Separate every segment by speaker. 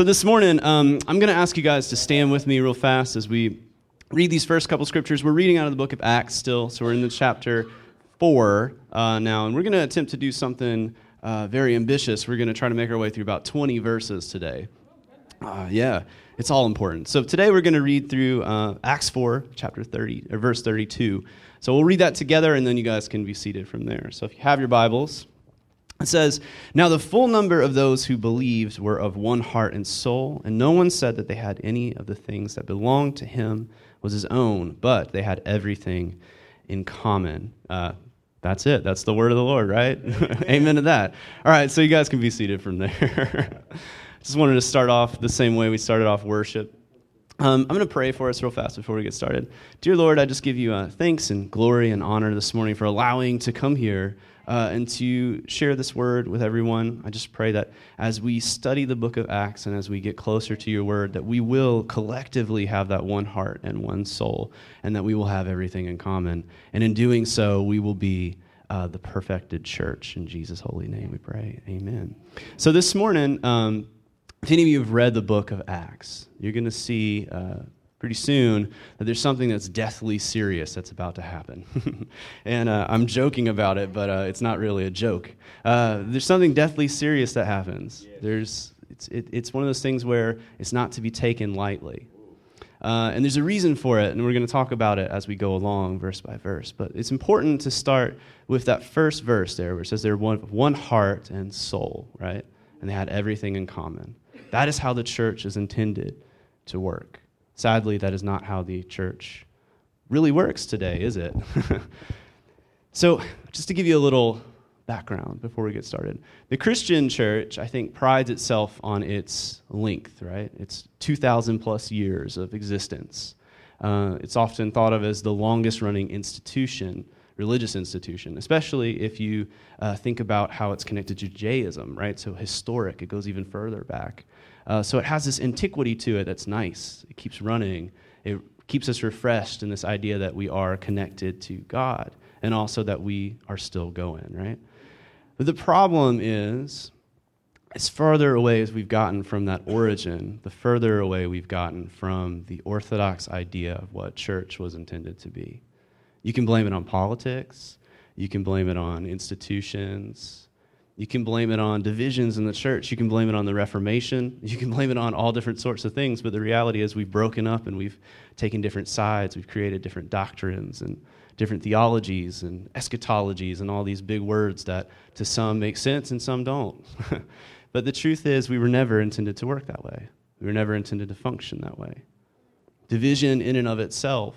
Speaker 1: So this morning, um, I'm going to ask you guys to stand with me real fast as we read these first couple scriptures. We're reading out of the book of Acts still, so we're in the chapter four uh, now, and we're going to attempt to do something uh, very ambitious. We're going to try to make our way through about 20 verses today. Uh, yeah, it's all important. So today we're going to read through uh, Acts 4, chapter 30, or verse 32. So we'll read that together, and then you guys can be seated from there. So if you have your Bibles, it says, Now the full number of those who believed were of one heart and soul, and no one said that they had any of the things that belonged to him was his own, but they had everything in common. Uh, that's it. That's the word of the Lord, right? Amen to that. All right, so you guys can be seated from there. Just wanted to start off the same way we started off worship. Um, I'm going to pray for us real fast before we get started. Dear Lord, I just give you uh, thanks and glory and honor this morning for allowing to come here uh, and to share this word with everyone. I just pray that as we study the book of Acts and as we get closer to your word, that we will collectively have that one heart and one soul, and that we will have everything in common. And in doing so, we will be. Uh, the perfected church. In Jesus' holy name we pray. Amen. So this morning, um, if any of you have read the book of Acts, you're going to see uh, pretty soon that there's something that's deathly serious that's about to happen. and uh, I'm joking about it, but uh, it's not really a joke. Uh, there's something deathly serious that happens. Yes. There's, it's, it, it's one of those things where it's not to be taken lightly. Uh, and there's a reason for it, and we're going to talk about it as we go along, verse by verse. But it's important to start with that first verse there, where it says they're one, one heart and soul, right? And they had everything in common. That is how the church is intended to work. Sadly, that is not how the church really works today, is it? so, just to give you a little background before we get started. The Christian church, I think, prides itself on its length, right? It's 2,000 plus years of existence. Uh, it's often thought of as the longest running institution, religious institution, especially if you uh, think about how it's connected to Judaism, right? So historic, it goes even further back. Uh, so it has this antiquity to it that's nice. It keeps running. It keeps us refreshed in this idea that we are connected to God and also that we are still going, right? But the problem is, as further away as we've gotten from that origin, the further away we've gotten from the orthodox idea of what church was intended to be. You can blame it on politics, you can blame it on institutions, you can blame it on divisions in the church. You can blame it on the Reformation. You can blame it on all different sorts of things. But the reality is, we've broken up and we've taken different sides. We've created different doctrines and different theologies and eschatologies and all these big words that to some make sense and some don't. but the truth is, we were never intended to work that way. We were never intended to function that way. Division, in and of itself,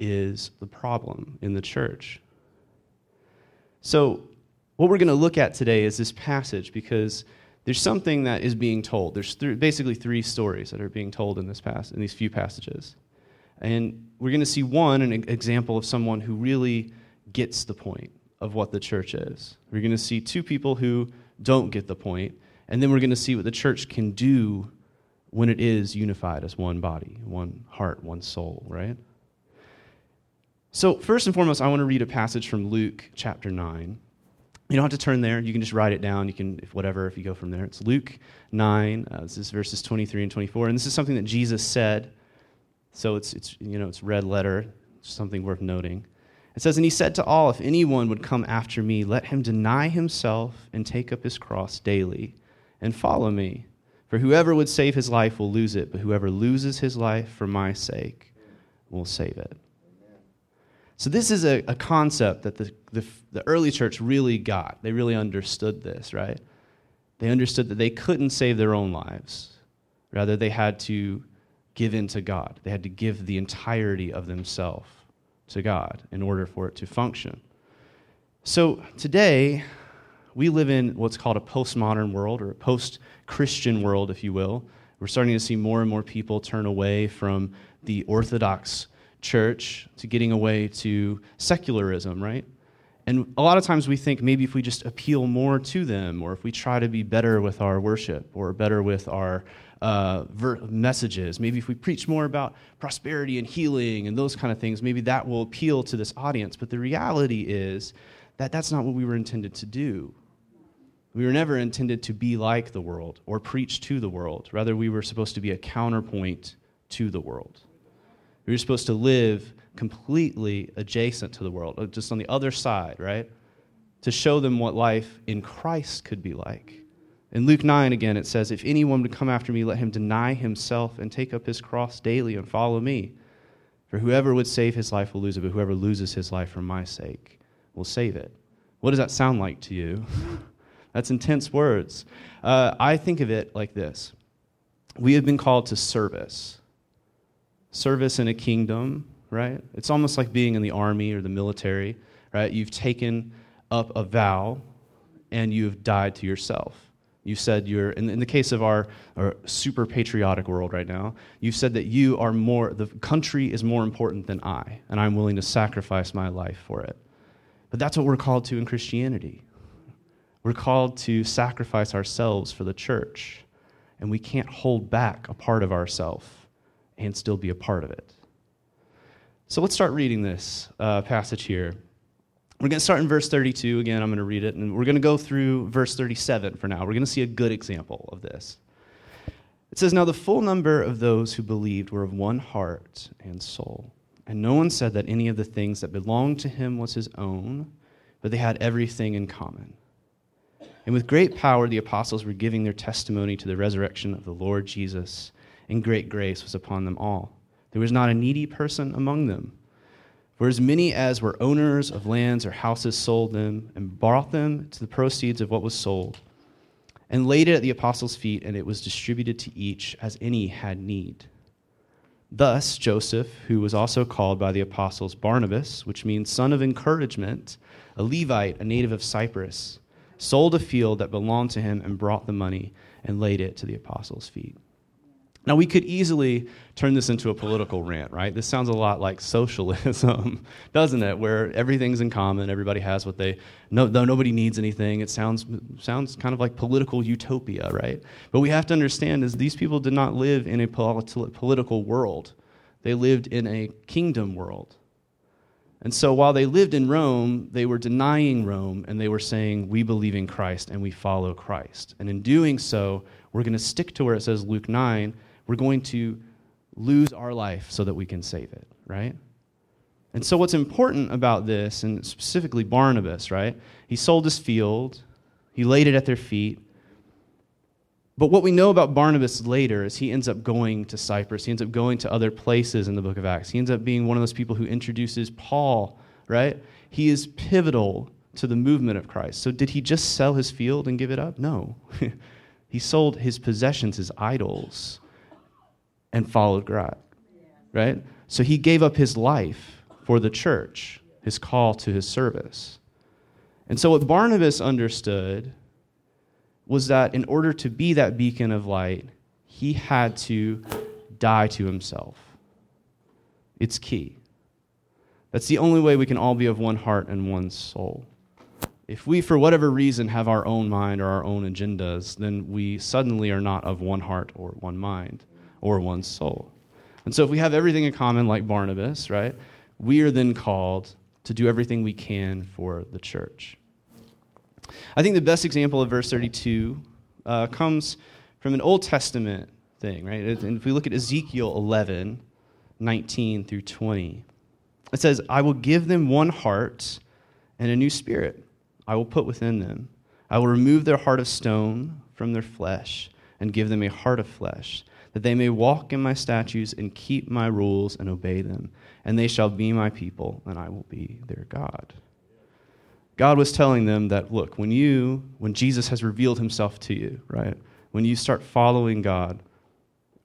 Speaker 1: is the problem in the church. So, what we're going to look at today is this passage because there's something that is being told. There's th- basically three stories that are being told in this pass in these few passages. And we're going to see one an example of someone who really gets the point of what the church is. We're going to see two people who don't get the point, and then we're going to see what the church can do when it is unified as one body, one heart, one soul, right? So, first and foremost, I want to read a passage from Luke chapter 9. You don't have to turn there. You can just write it down. You can, if whatever, if you go from there. It's Luke 9. Uh, this is verses 23 and 24. And this is something that Jesus said. So it's, it's, you know, it's red letter, it's something worth noting. It says, And he said to all, If anyone would come after me, let him deny himself and take up his cross daily and follow me. For whoever would save his life will lose it, but whoever loses his life for my sake will save it. So, this is a, a concept that the, the, the early church really got. They really understood this, right? They understood that they couldn't save their own lives. Rather, they had to give in to God. They had to give the entirety of themselves to God in order for it to function. So, today, we live in what's called a postmodern world or a post Christian world, if you will. We're starting to see more and more people turn away from the orthodox church to getting away to secularism, right? And a lot of times we think maybe if we just appeal more to them, or if we try to be better with our worship, or better with our uh, ver- messages, maybe if we preach more about prosperity and healing and those kind of things, maybe that will appeal to this audience. But the reality is that that's not what we were intended to do. We were never intended to be like the world or preach to the world. Rather, we were supposed to be a counterpoint to the world. We were supposed to live completely adjacent to the world, uh, just on the other side, right? To show them what life in Christ could be like. In Luke 9, again, it says, If anyone would come after me, let him deny himself and take up his cross daily and follow me. For whoever would save his life will lose it, but whoever loses his life for my sake will save it. What does that sound like to you? That's intense words. Uh, I think of it like this We have been called to service. Service in a kingdom, right? It's almost like being in the army or the military, right? You've taken up a vow and you've died to yourself. You said you're, in, in the case of our, our super patriotic world right now, you've said that you are more, the country is more important than I, and I'm willing to sacrifice my life for it. But that's what we're called to in Christianity. We're called to sacrifice ourselves for the church, and we can't hold back a part of ourselves and still be a part of it. So let's start reading this uh, passage here. We're going to start in verse 32. Again, I'm going to read it, and we're going to go through verse 37 for now. We're going to see a good example of this. It says, Now the full number of those who believed were of one heart and soul. And no one said that any of the things that belonged to him was his own, but they had everything in common. And with great power, the apostles were giving their testimony to the resurrection of the Lord Jesus, and great grace was upon them all. There was not a needy person among them. For as many as were owners of lands or houses sold them and brought them to the proceeds of what was sold, and laid it at the apostles' feet, and it was distributed to each as any had need. Thus, Joseph, who was also called by the apostles Barnabas, which means son of encouragement, a Levite, a native of Cyprus, sold a field that belonged to him, and brought the money and laid it to the apostles' feet. Now, we could easily turn this into a political rant, right? This sounds a lot like socialism, doesn't it? Where everything's in common, everybody has what they, no, nobody needs anything. It sounds, sounds kind of like political utopia, right? But we have to understand is these people did not live in a political world. They lived in a kingdom world. And so while they lived in Rome, they were denying Rome and they were saying, We believe in Christ and we follow Christ. And in doing so, we're going to stick to where it says, Luke 9, we're going to lose our life so that we can save it, right? And so what's important about this, and specifically Barnabas, right? He sold his field, he laid it at their feet, but what we know about Barnabas later is he ends up going to Cyprus. He ends up going to other places in the book of Acts. He ends up being one of those people who introduces Paul, right? He is pivotal to the movement of Christ. So did he just sell his field and give it up? No. he sold his possessions, his idols, and followed God, right? So he gave up his life for the church, his call to his service. And so what Barnabas understood was that in order to be that beacon of light, he had to die to himself. It's key. That's the only way we can all be of one heart and one soul. If we, for whatever reason, have our own mind or our own agendas, then we suddenly are not of one heart or one mind or one soul. And so, if we have everything in common, like Barnabas, right, we are then called to do everything we can for the church. I think the best example of verse 32 uh, comes from an Old Testament thing, right? And if we look at Ezekiel 11, 19 through 20, it says, I will give them one heart and a new spirit I will put within them. I will remove their heart of stone from their flesh and give them a heart of flesh, that they may walk in my statutes and keep my rules and obey them. And they shall be my people, and I will be their God. God was telling them that, look, when you, when Jesus has revealed himself to you, right? When you start following God,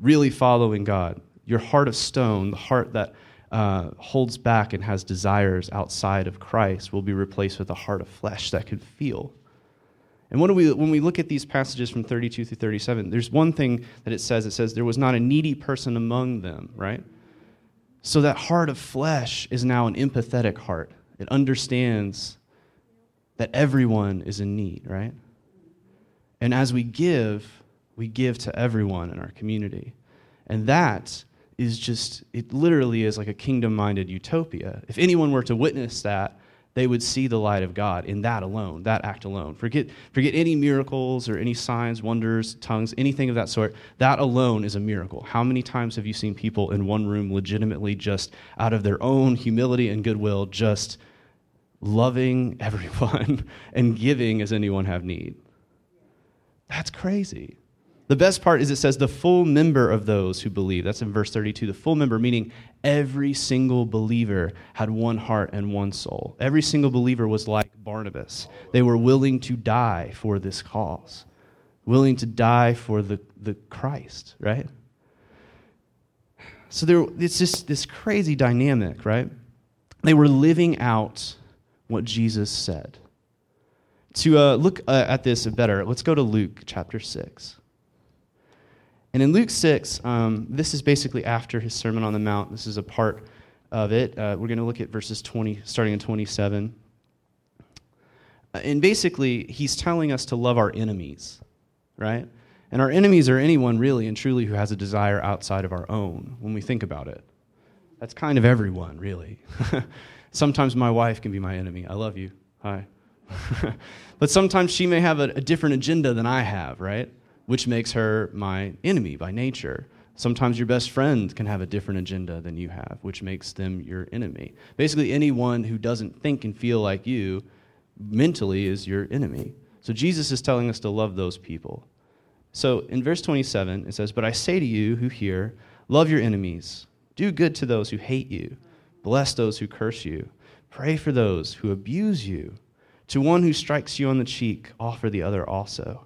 Speaker 1: really following God, your heart of stone, the heart that uh, holds back and has desires outside of Christ, will be replaced with a heart of flesh that can feel. And do we, when we look at these passages from 32 through 37, there's one thing that it says it says, there was not a needy person among them, right? So that heart of flesh is now an empathetic heart. It understands that everyone is in need, right? And as we give, we give to everyone in our community. And that is just, it literally is like a kingdom minded utopia. If anyone were to witness that, they would see the light of God in that alone, that act alone. Forget, forget any miracles or any signs, wonders, tongues, anything of that sort. That alone is a miracle. How many times have you seen people in one room legitimately just out of their own humility and goodwill, just loving everyone and giving as anyone have need? That's crazy. The best part is it says the full member of those who believe. That's in verse 32. The full member, meaning every single believer had one heart and one soul. Every single believer was like Barnabas. They were willing to die for this cause, willing to die for the, the Christ, right? So there, it's just this crazy dynamic, right? They were living out what Jesus said. To uh, look uh, at this better, let's go to Luke chapter 6. And in Luke 6, um, this is basically after his Sermon on the Mount. This is a part of it. Uh, we're going to look at verses 20, starting in 27. Uh, and basically, he's telling us to love our enemies, right? And our enemies are anyone really and truly who has a desire outside of our own when we think about it. That's kind of everyone, really. sometimes my wife can be my enemy. I love you. Hi. but sometimes she may have a, a different agenda than I have, right? Which makes her my enemy by nature. Sometimes your best friend can have a different agenda than you have, which makes them your enemy. Basically, anyone who doesn't think and feel like you mentally is your enemy. So Jesus is telling us to love those people. So in verse 27, it says, But I say to you who hear, love your enemies, do good to those who hate you, bless those who curse you, pray for those who abuse you. To one who strikes you on the cheek, offer the other also.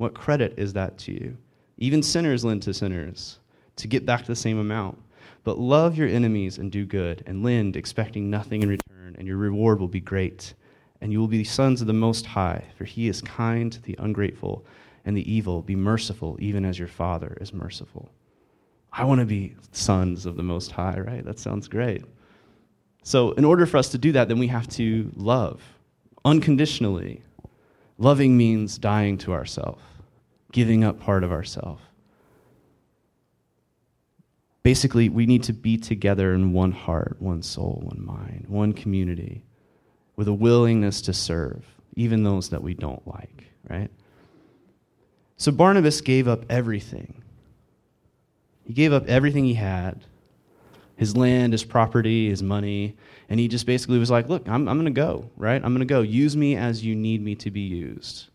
Speaker 1: what credit is that to you? Even sinners lend to sinners to get back the same amount. But love your enemies and do good, and lend, expecting nothing in return, and your reward will be great. And you will be sons of the Most High, for he is kind to the ungrateful and the evil. Be merciful, even as your Father is merciful. I want to be sons of the Most High, right? That sounds great. So, in order for us to do that, then we have to love unconditionally. Loving means dying to ourselves, giving up part of ourselves. Basically, we need to be together in one heart, one soul, one mind, one community, with a willingness to serve, even those that we don't like, right? So Barnabas gave up everything. He gave up everything he had his land, his property, his money. And he just basically was like, Look, I'm, I'm going to go, right? I'm going to go. Use me as you need me to be used.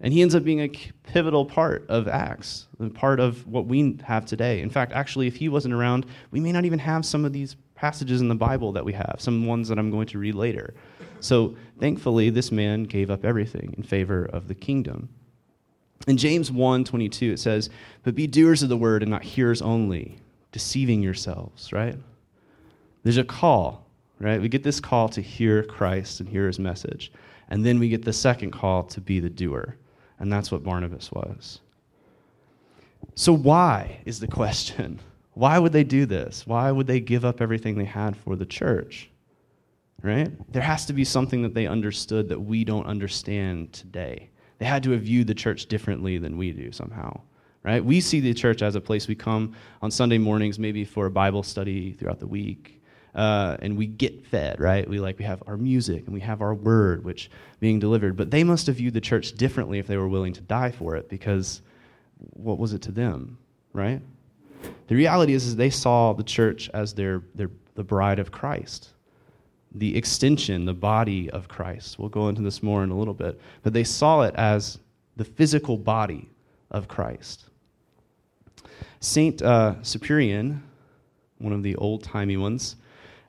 Speaker 1: And he ends up being a pivotal part of Acts, part of what we have today. In fact, actually, if he wasn't around, we may not even have some of these passages in the Bible that we have, some ones that I'm going to read later. So thankfully, this man gave up everything in favor of the kingdom. In James 1 22, it says, But be doers of the word and not hearers only deceiving yourselves, right? There's a call, right? We get this call to hear Christ and hear his message. And then we get the second call to be the doer. And that's what Barnabas was. So, why is the question? Why would they do this? Why would they give up everything they had for the church? Right? There has to be something that they understood that we don't understand today. They had to have viewed the church differently than we do somehow right? We see the church as a place we come on Sunday mornings, maybe for a Bible study throughout the week, uh, and we get fed, right? We like we have our music and we have our word, which being delivered. But they must have viewed the church differently if they were willing to die for it, because what was it to them, right? The reality is, is they saw the church as their, their the bride of Christ, the extension, the body of Christ. We'll go into this more in a little bit, but they saw it as the physical body of Christ. Saint uh, Cyprian, one of the old timey ones,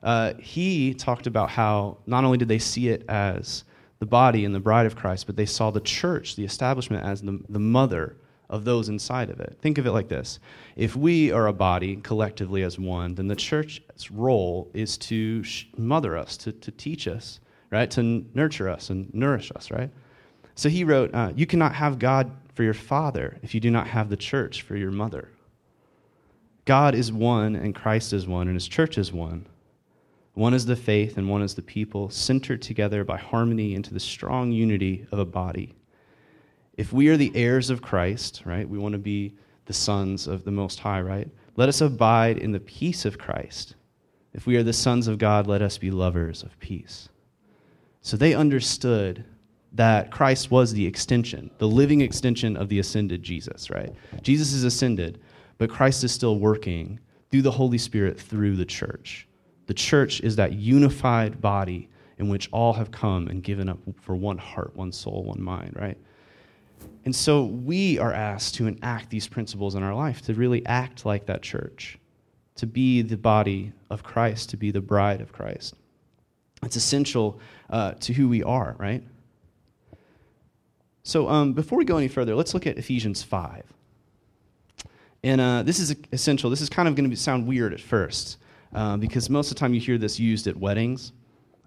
Speaker 1: uh, he talked about how not only did they see it as the body and the bride of Christ, but they saw the church, the establishment, as the, the mother of those inside of it. Think of it like this if we are a body collectively as one, then the church's role is to mother us, to, to teach us, right? To nurture us and nourish us, right? So he wrote, uh, You cannot have God for your father if you do not have the church for your mother. God is one, and Christ is one, and his church is one. One is the faith, and one is the people, centered together by harmony into the strong unity of a body. If we are the heirs of Christ, right, we want to be the sons of the Most High, right? Let us abide in the peace of Christ. If we are the sons of God, let us be lovers of peace. So they understood that Christ was the extension, the living extension of the ascended Jesus, right? Jesus is ascended, but Christ is still working through the Holy Spirit through the church. The church is that unified body in which all have come and given up for one heart, one soul, one mind, right? And so we are asked to enact these principles in our life, to really act like that church, to be the body of Christ, to be the bride of Christ. It's essential uh, to who we are, right? So um, before we go any further, let's look at Ephesians 5. And uh, this is essential. This is kind of going to sound weird at first uh, because most of the time you hear this used at weddings.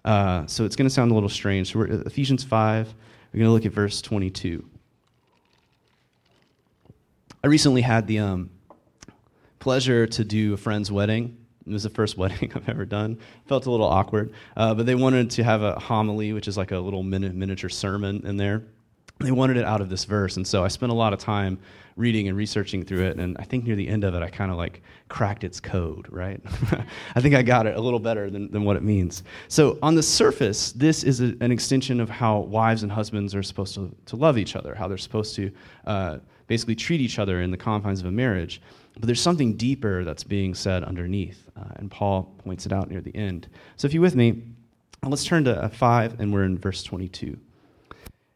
Speaker 1: Uh, so it's going to sound a little strange. So we're at Ephesians 5. We're going to look at verse 22. I recently had the um, pleasure to do a friend's wedding. It was the first wedding I've ever done. Felt a little awkward, uh, but they wanted to have a homily, which is like a little miniature sermon in there they wanted it out of this verse and so i spent a lot of time reading and researching through it and i think near the end of it i kind of like cracked its code right? I think i got it a little better than, than what it means. So on the surface this is a, an extension of how wives and husbands are supposed to, to love each other how they're supposed to uh, basically treat each other in the confines of a marriage. But there's something deeper that's being said underneath uh, and paul points it out near the end. So if you're with me let's turn to 5 and we're in verse 22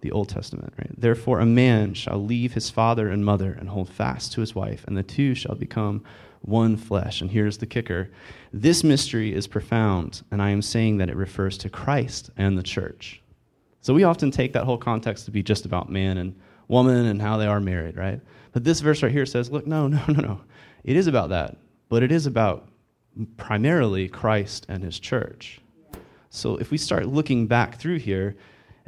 Speaker 1: the Old Testament, right? Therefore, a man shall leave his father and mother and hold fast to his wife, and the two shall become one flesh. And here's the kicker this mystery is profound, and I am saying that it refers to Christ and the church. So we often take that whole context to be just about man and woman and how they are married, right? But this verse right here says, look, no, no, no, no. It is about that, but it is about primarily Christ and his church. So if we start looking back through here,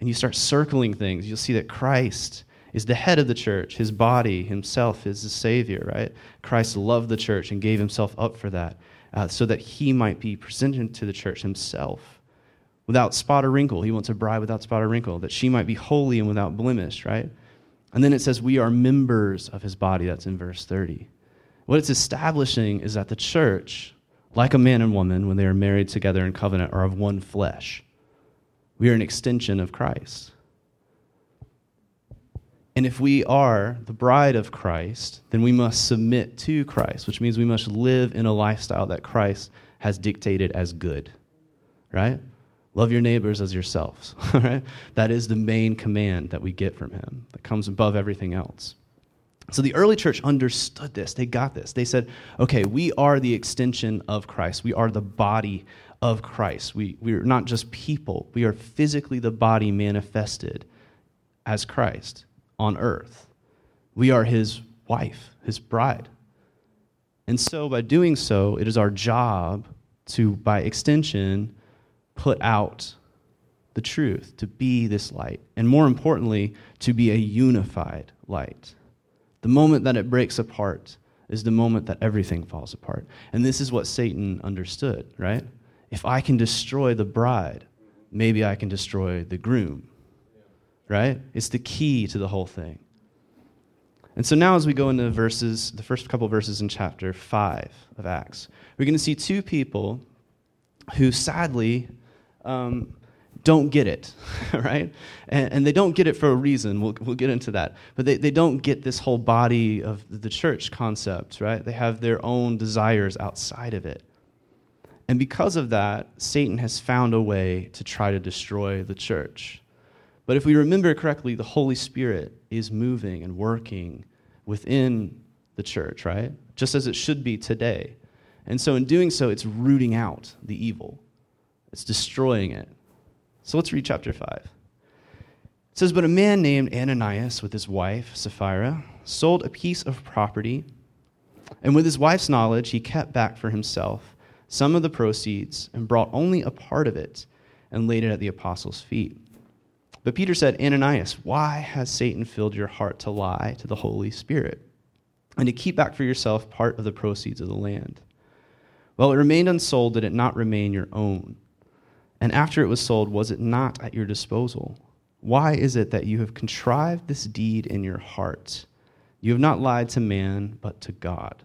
Speaker 1: and you start circling things, you'll see that Christ is the head of the church. His body, himself, is the Savior, right? Christ loved the church and gave himself up for that uh, so that he might be presented to the church himself without spot or wrinkle. He wants a bride without spot or wrinkle, that she might be holy and without blemish, right? And then it says, We are members of his body. That's in verse 30. What it's establishing is that the church, like a man and woman, when they are married together in covenant, are of one flesh. We are an extension of Christ. And if we are the bride of Christ, then we must submit to Christ, which means we must live in a lifestyle that Christ has dictated as good. Right? Love your neighbors as yourselves. Right? That is the main command that we get from him, that comes above everything else. So the early church understood this. They got this. They said, okay, we are the extension of Christ. We are the body of Christ. We, we are not just people, we are physically the body manifested as Christ on earth. We are his wife, his bride. And so, by doing so, it is our job to, by extension, put out the truth, to be this light, and more importantly, to be a unified light. The moment that it breaks apart is the moment that everything falls apart. And this is what Satan understood, right? If I can destroy the bride, maybe I can destroy the groom. Right? It's the key to the whole thing. And so now, as we go into verses, the first couple verses in chapter 5 of Acts, we're going to see two people who sadly um, don't get it, right? And, and, they don't get it for a reason. We'll, we'll get into that. But they, they don't get this whole body of the church concept, right? They have their own desires outside of it. And because of that, Satan has found a way to try to destroy the church. But if we remember correctly, the Holy Spirit is moving and working within the church, right? Just as it should be today. And so, in doing so, it's rooting out the evil, it's destroying it. So, let's read chapter 5. It says, But a man named Ananias, with his wife, Sapphira, sold a piece of property, and with his wife's knowledge, he kept back for himself some of the proceeds and brought only a part of it and laid it at the apostles' feet. But Peter said, Ananias, why has Satan filled your heart to lie to the Holy Spirit and to keep back for yourself part of the proceeds of the land? Well, it remained unsold, did it not remain your own? And after it was sold, was it not at your disposal? Why is it that you have contrived this deed in your heart? You have not lied to man, but to God.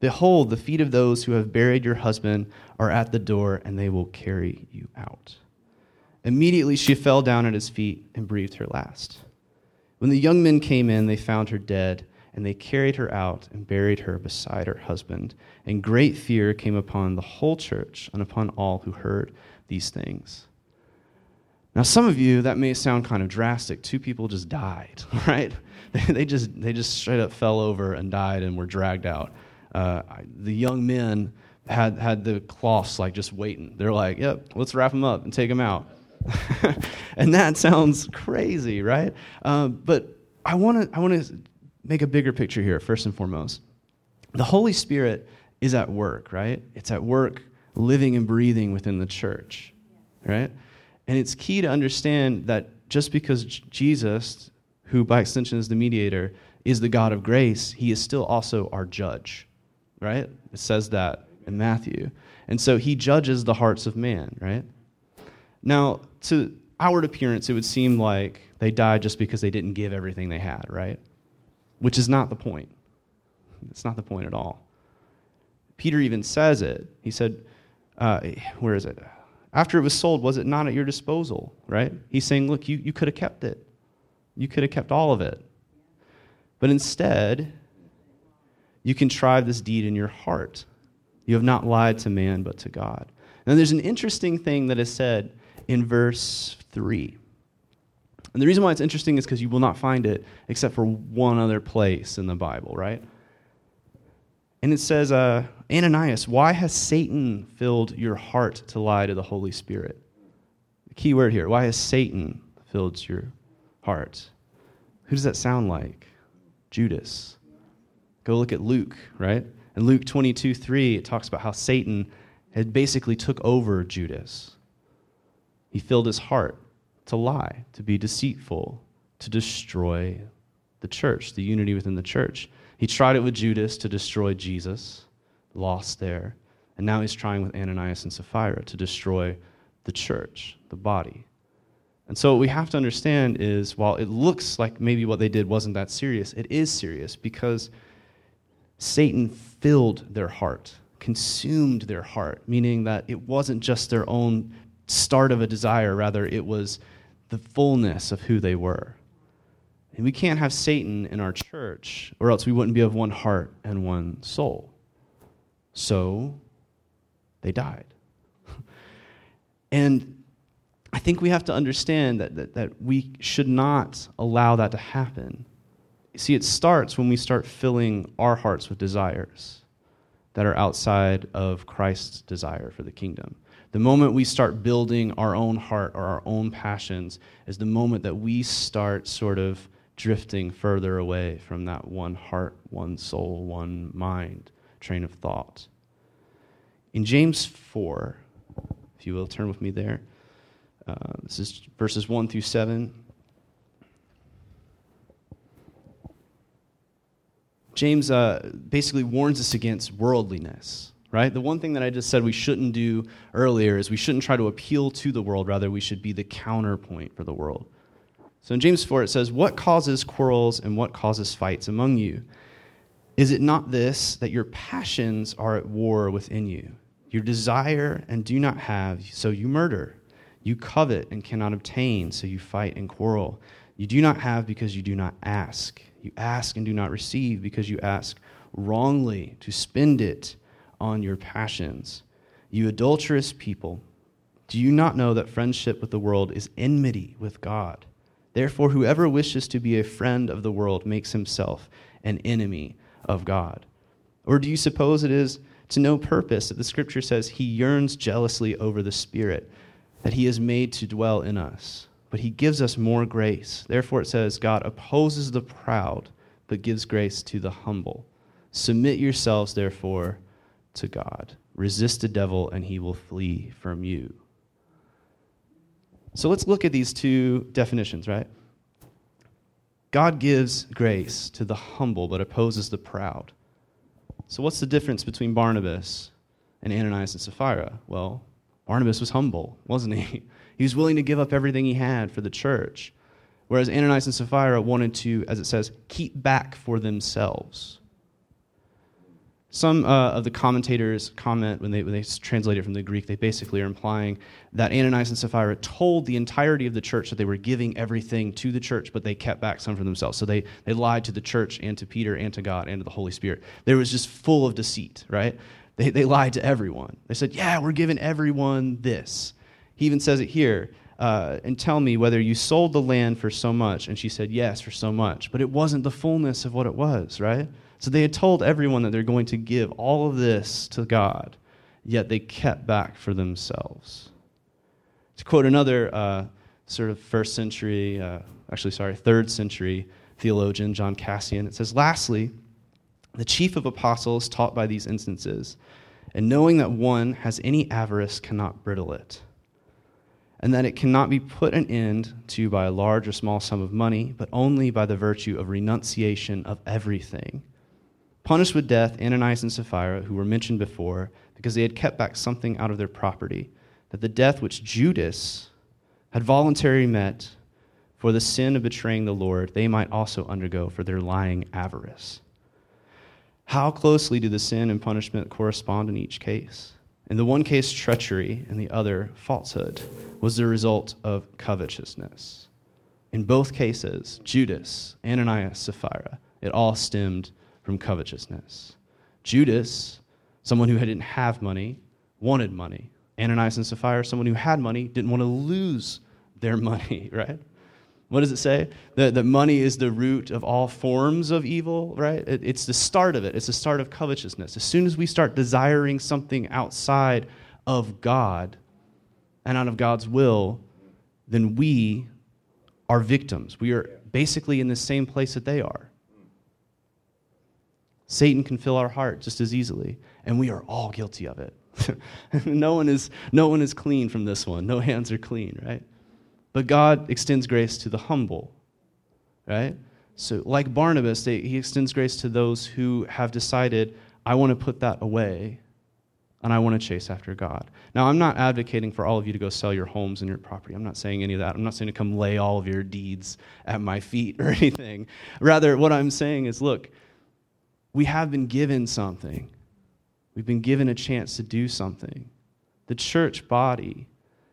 Speaker 1: Behold, the feet of those who have buried your husband are at the door, and they will carry you out. Immediately she fell down at his feet and breathed her last. When the young men came in, they found her dead, and they carried her out and buried her beside her husband. And great fear came upon the whole church and upon all who heard these things. Now, some of you, that may sound kind of drastic. Two people just died, right? They just, they just straight up fell over and died and were dragged out uh, the young men had, had the cloths like just waiting. They're like, yep, let's wrap them up and take them out. and that sounds crazy, right? Uh, but I want to I want to make a bigger picture here first and foremost. The Holy Spirit is at work, right? It's at work living and breathing within the church, right? And it's key to understand that just because Jesus, who by extension is the mediator, is the God of grace, he is still also our judge right? It says that in Matthew. And so he judges the hearts of man, right? Now, to outward appearance, it would seem like they died just because they didn't give everything they had, right? Which is not the point. It's not the point at all. Peter even says it. He said, uh, where is it? After it was sold, was it not at your disposal, right? He's saying, look, you, you could have kept it. You could have kept all of it. But instead, you contrive this deed in your heart. You have not lied to man, but to God. Now, there's an interesting thing that is said in verse 3. And the reason why it's interesting is because you will not find it except for one other place in the Bible, right? And it says, uh, Ananias, why has Satan filled your heart to lie to the Holy Spirit? The key word here. Why has Satan filled your heart? Who does that sound like? Judas. Go look at Luke, right? In Luke 22 3, it talks about how Satan had basically took over Judas. He filled his heart to lie, to be deceitful, to destroy the church, the unity within the church. He tried it with Judas to destroy Jesus, lost there. And now he's trying with Ananias and Sapphira to destroy the church, the body. And so, what we have to understand is while it looks like maybe what they did wasn't that serious, it is serious because Satan filled their heart, consumed their heart, meaning that it wasn't just their own start of a desire, rather, it was the fullness of who they were. And we can't have Satan in our church, or else we wouldn't be of one heart and one soul. So they died. and I think we have to understand that, that, that we should not allow that to happen See, it starts when we start filling our hearts with desires that are outside of Christ's desire for the kingdom. The moment we start building our own heart or our own passions is the moment that we start sort of drifting further away from that one heart, one soul, one mind train of thought. In James 4, if you will turn with me there, uh, this is verses 1 through 7. James uh, basically warns us against worldliness, right? The one thing that I just said we shouldn't do earlier is we shouldn't try to appeal to the world, rather, we should be the counterpoint for the world. So in James 4, it says, What causes quarrels and what causes fights among you? Is it not this, that your passions are at war within you? You desire and do not have, so you murder. You covet and cannot obtain, so you fight and quarrel. You do not have because you do not ask. You ask and do not receive because you ask wrongly to spend it on your passions. You adulterous people, do you not know that friendship with the world is enmity with God? Therefore, whoever wishes to be a friend of the world makes himself an enemy of God. Or do you suppose it is to no purpose that the scripture says he yearns jealously over the Spirit that he has made to dwell in us? But he gives us more grace. Therefore, it says, God opposes the proud, but gives grace to the humble. Submit yourselves, therefore, to God. Resist the devil, and he will flee from you. So let's look at these two definitions, right? God gives grace to the humble, but opposes the proud. So, what's the difference between Barnabas and Ananias and Sapphira? Well, Barnabas was humble, wasn't he? He was willing to give up everything he had for the church. Whereas Ananias and Sapphira wanted to, as it says, keep back for themselves. Some uh, of the commentators comment when they, when they translate it from the Greek, they basically are implying that Ananias and Sapphira told the entirety of the church that they were giving everything to the church, but they kept back some for themselves. So they, they lied to the church and to Peter and to God and to the Holy Spirit. They was just full of deceit, right? They, they lied to everyone. They said, Yeah, we're giving everyone this. He even says it here. Uh, and tell me whether you sold the land for so much. And she said, Yes, for so much. But it wasn't the fullness of what it was, right? So they had told everyone that they're going to give all of this to God, yet they kept back for themselves. To quote another uh, sort of first century, uh, actually, sorry, third century theologian, John Cassian, it says, Lastly, the chief of apostles taught by these instances, and knowing that one has any avarice cannot bridle it and that it cannot be put an end to by a large or small sum of money, but only by the virtue of renunciation of everything. Punished with death, Ananias and Sapphira, who were mentioned before, because they had kept back something out of their property, that the death which Judas had voluntarily met for the sin of betraying the Lord, they might also undergo for their lying avarice. How closely do the sin and punishment correspond in each case? In the one case, treachery, and the other, falsehood, was the result of covetousness. In both cases, Judas, Ananias, Sapphira, it all stemmed from covetousness. Judas, someone who didn't have money, wanted money. Ananias and Sapphira, someone who had money, didn't want to lose their money, right? What does it say? That, that money is the root of all forms of evil, right? It, it's the start of it. It's the start of covetousness. As soon as we start desiring something outside of God and out of God's will, then we are victims. We are basically in the same place that they are. Satan can fill our heart just as easily, and we are all guilty of it. no, one is, no one is clean from this one. No hands are clean, right? But God extends grace to the humble, right? So, like Barnabas, they, he extends grace to those who have decided, I want to put that away and I want to chase after God. Now, I'm not advocating for all of you to go sell your homes and your property. I'm not saying any of that. I'm not saying to come lay all of your deeds at my feet or anything. Rather, what I'm saying is look, we have been given something, we've been given a chance to do something. The church body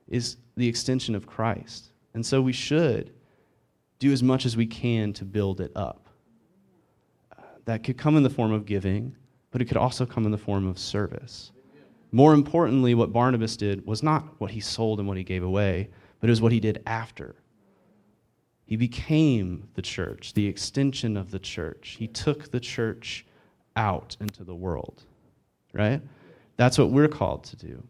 Speaker 1: is the extension of Christ. And so we should do as much as we can to build it up. That could come in the form of giving, but it could also come in the form of service. More importantly, what Barnabas did was not what he sold and what he gave away, but it was what he did after. He became the church, the extension of the church. He took the church out into the world, right? That's what we're called to do.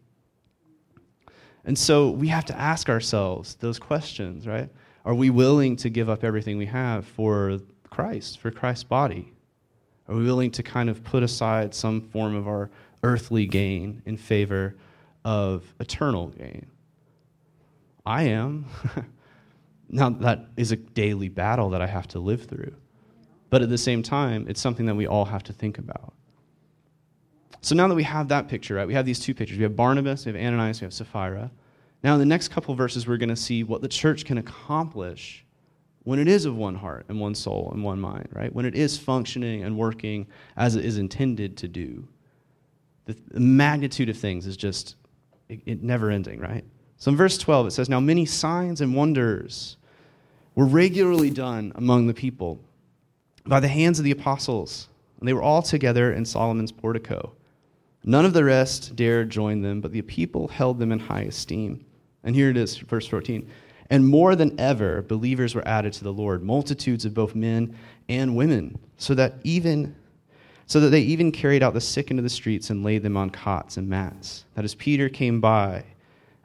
Speaker 1: And so we have to ask ourselves those questions, right? Are we willing to give up everything we have for Christ, for Christ's body? Are we willing to kind of put aside some form of our earthly gain in favor of eternal gain? I am. now, that is a daily battle that I have to live through. But at the same time, it's something that we all have to think about. So now that we have that picture, right, we have these two pictures. We have Barnabas, we have Ananias, we have Sapphira. Now, in the next couple verses, we're going to see what the church can accomplish when it is of one heart and one soul and one mind, right? When it is functioning and working as it is intended to do. The, the magnitude of things is just it, it never ending, right? So in verse 12, it says, Now many signs and wonders were regularly done among the people by the hands of the apostles, and they were all together in Solomon's portico. None of the rest dared join them, but the people held them in high esteem. And here it is, verse 14. And more than ever, believers were added to the Lord, multitudes of both men and women, so that even so that they even carried out the sick into the streets and laid them on cots and mats, that as Peter came by,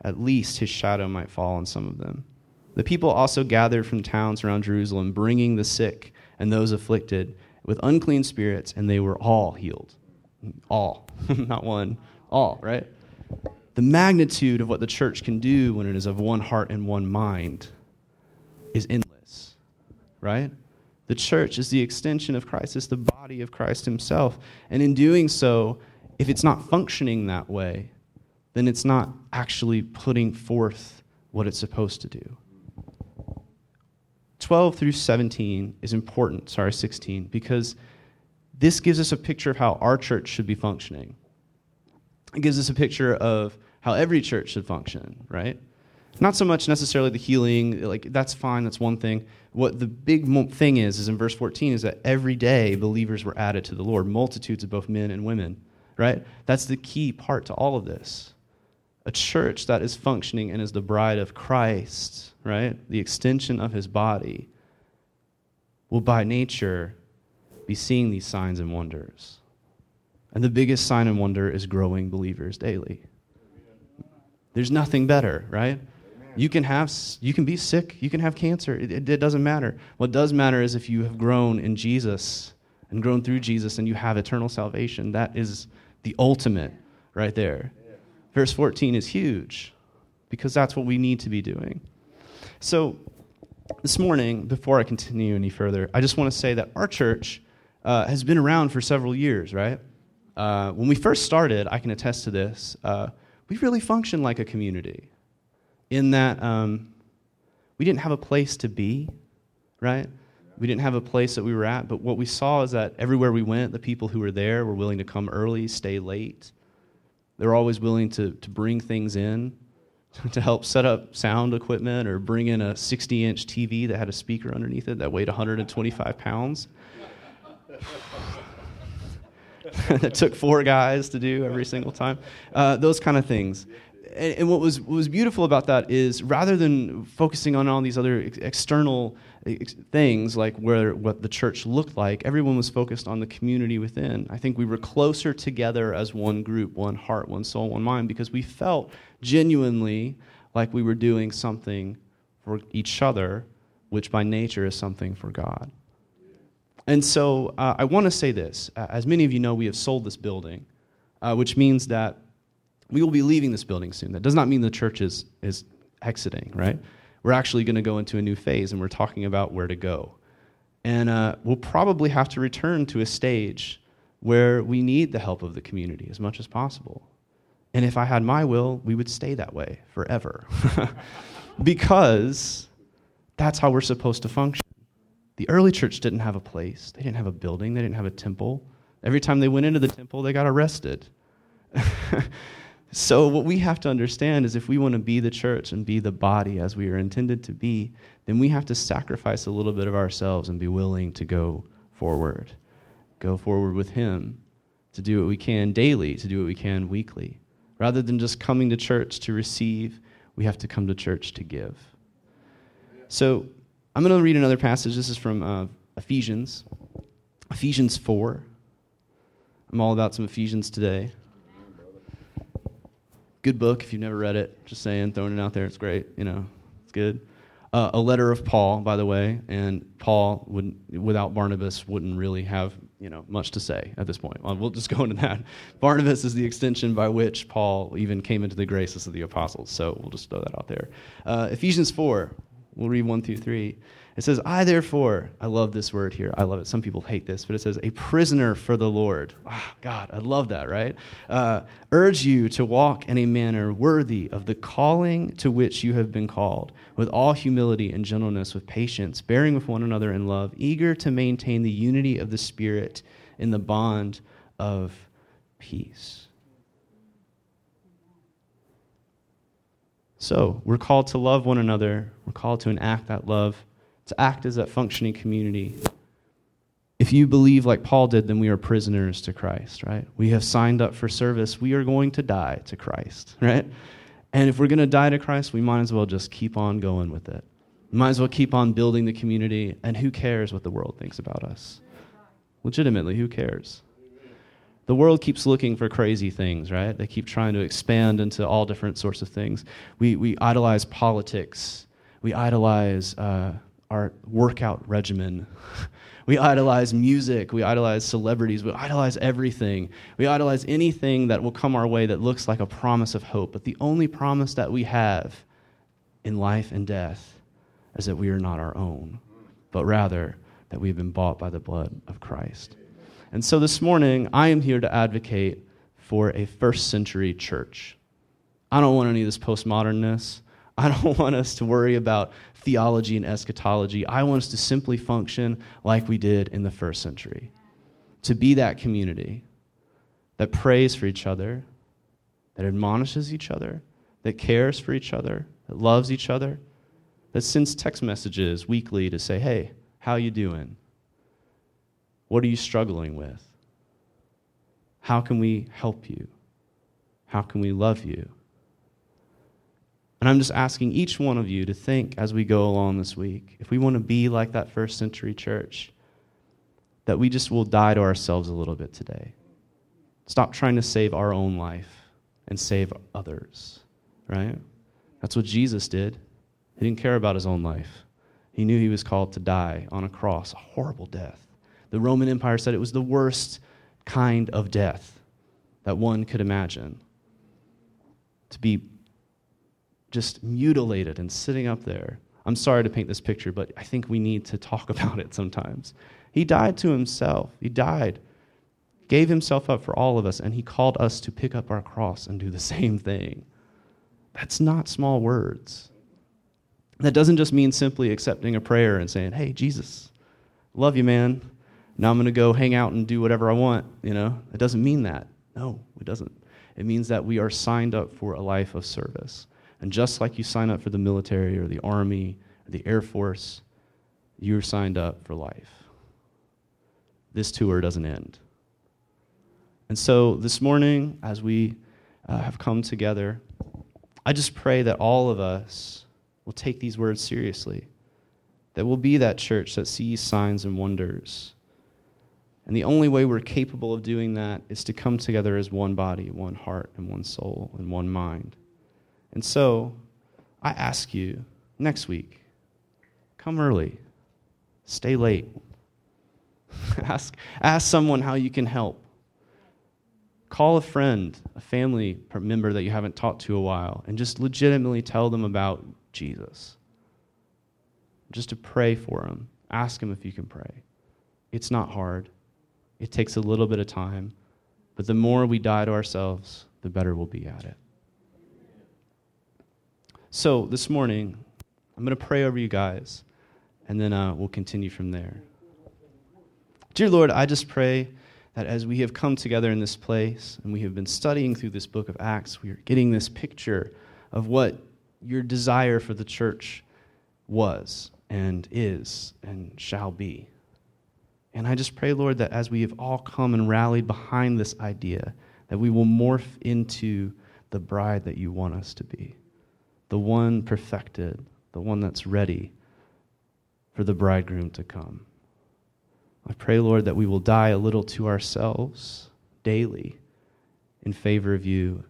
Speaker 1: at least his shadow might fall on some of them. The people also gathered from towns around Jerusalem, bringing the sick and those afflicted with unclean spirits, and they were all healed. All, not one, all, right? the magnitude of what the church can do when it is of one heart and one mind is endless, right? The church is the extension of Christ, it's the body of Christ himself. And in doing so, if it's not functioning that way, then it's not actually putting forth what it's supposed to do. 12 through 17 is important, sorry, 16, because this gives us a picture of how our church should be functioning. It gives us a picture of how every church should function, right? Not so much necessarily the healing, like that's fine, that's one thing. What the big thing is, is in verse 14, is that every day believers were added to the Lord, multitudes of both men and women, right? That's the key part to all of this. A church that is functioning and is the bride of Christ, right? The extension of his body, will by nature be seeing these signs and wonders. And the biggest sign and wonder is growing believers daily. There's nothing better, right? You can have you can be sick, you can have cancer. It, it, it, doesn't matter. What does matter is if you have grown in Jesus and grown through Jesus and you have eternal salvation. That is the ultimate right there. Verse 14 is huge because that's what we need to be doing. So this morning, before I continue any further, I just want to say that our church uh, has been around for several years, right? Uh, when we first started, I can attest to this. Uh, we really functioned like a community in that um, we didn't have a place to be, right? We didn't have a place that we were at, but what we saw is that everywhere we went, the people who were there were willing to come early, stay late. They were always willing to, to bring things in to help set up sound equipment or bring in a 60 inch TV that had a speaker underneath it that weighed 125 pounds. that took four guys to do every single time. Uh, those kind of things. And, and, what, was, what was beautiful about that is rather than focusing on all these other ex- external ex- things like where what the church looked like, everyone was focused on the community within. I think we were closer together as one group, one heart, one soul, one mind, because we felt genuinely like we were doing something for each other, which by nature is something for God. And so uh, I want to say this. Uh, as many of you know, we have sold this building, uh, which means that we will be leaving this building soon. That does not mean the church is, is exiting, right? We're actually going to go into a new phase, and we're talking about where to go. And uh, we'll probably have to return to a stage where we need the help of the community as much as possible. And if I had my will, we would stay that way forever. because that's how we're supposed to function. The early church didn't have a place, they didn't have a building, they didn't have a temple. Every time they went into the temple, they got arrested. so, what we have to understand is if we want to be the church and be the body as we are intended to be, then we have to sacrifice a little bit of ourselves and be willing to go forward. Go forward with Him to do what we can daily, to do what we can weekly. Rather than just coming to church to receive, we have to come to church to give. So, I'm going to read another passage. This is from uh, Ephesians, Ephesians 4. I'm all about some Ephesians today. Good book if you've never read it. Just saying, throwing it out there. It's great. You know, it's good. uh, a letter of Paul, by the way, and Paul would, without Barnabas wouldn't really have you know much to say at this point. Well, we'll just go into that. Barnabas is the extension by which Paul even came into the graces of the apostles. So we'll just throw that out there. Uh, Ephesians four, we'll read one through three. It says, I therefore, I love this word here. I love it. Some people hate this, but it says, a prisoner for the Lord. Oh, God, I love that, right? Uh, urge you to walk in a manner worthy of the calling to which you have been called, with all humility and gentleness, with patience, bearing with one another in love, eager to maintain the unity of the Spirit in the bond of peace. So, we're called to love one another. We're called to enact that love to act as that functioning community. If you believe like Paul did, then we are prisoners to Christ, right? We have signed up for service. We are going to die to Christ, right? And if we're going to die to Christ, we might as well just keep on going with it. We might as well keep on building the community. And who cares what the world thinks about us? Legitimately, who cares? The world keeps looking for crazy things, right? They keep trying to expand into all different sorts of things. We, we idolize politics. We idolize uh, our workout regimen. We idolize music. We idolize celebrities. We idolize everything. We idolize anything that will come our way that looks like a promise of hope. But the only promise that we have in life and death is that we are not our own, but rather that we've been bought by the blood of Christ. And so this morning, I am here to advocate for a first century church. I don't want any of this postmodernness. I don't want us to worry about theology and eschatology. I want us to simply function like we did in the first century. To be that community that prays for each other, that admonishes each other, that cares for each other, that loves each other, that sends text messages weekly to say, "Hey, how you doing? What are you struggling with? How can we help you? How can we love you?" And I'm just asking each one of you to think as we go along this week if we want to be like that first century church, that we just will die to ourselves a little bit today. Stop trying to save our own life and save others, right? That's what Jesus did. He didn't care about his own life. He knew he was called to die on a cross, a horrible death. The Roman Empire said it was the worst kind of death that one could imagine. To be just mutilated and sitting up there. I'm sorry to paint this picture, but I think we need to talk about it sometimes. He died to himself. He died, gave himself up for all of us, and he called us to pick up our cross and do the same thing. That's not small words. That doesn't just mean simply accepting a prayer and saying, Hey, Jesus, love you, man. Now I'm going to go hang out and do whatever I want. You know, it doesn't mean that. No, it doesn't. It means that we are signed up for a life of service. And just like you sign up for the military or the army or the Air Force, you're signed up for life. This tour doesn't end. And so this morning, as we uh, have come together, I just pray that all of us will take these words seriously, that we'll be that church that sees signs and wonders. And the only way we're capable of doing that is to come together as one body, one heart, and one soul, and one mind. And so I ask you next week come early, stay late. ask, ask someone how you can help. Call a friend, a family member that you haven't talked to a while, and just legitimately tell them about Jesus. Just to pray for them. Ask them if you can pray. It's not hard, it takes a little bit of time, but the more we die to ourselves, the better we'll be at it. So this morning, I'm going to pray over you guys, and then uh, we'll continue from there. Dear Lord, I just pray that as we have come together in this place and we have been studying through this book of Acts, we are getting this picture of what your desire for the church was and is and shall be. And I just pray, Lord, that as we have all come and rallied behind this idea, that we will morph into the bride that you want us to be the one perfected, the one that's ready for the bridegroom to come. I pray, Lord, that we will die a little to ourselves daily in favor of you,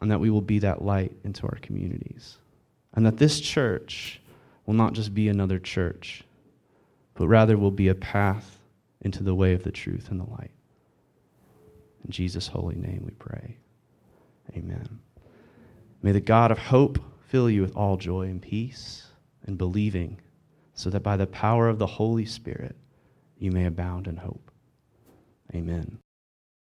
Speaker 1: and that we will be that light into our communities. And that this church will not just be another church, but rather will be a path into the way of the truth and the light. In Jesus' holy name we pray. Amen. May the God of hope fill you with all joy and peace and believing, so that by the power of the Holy Spirit you may abound in hope. Amen.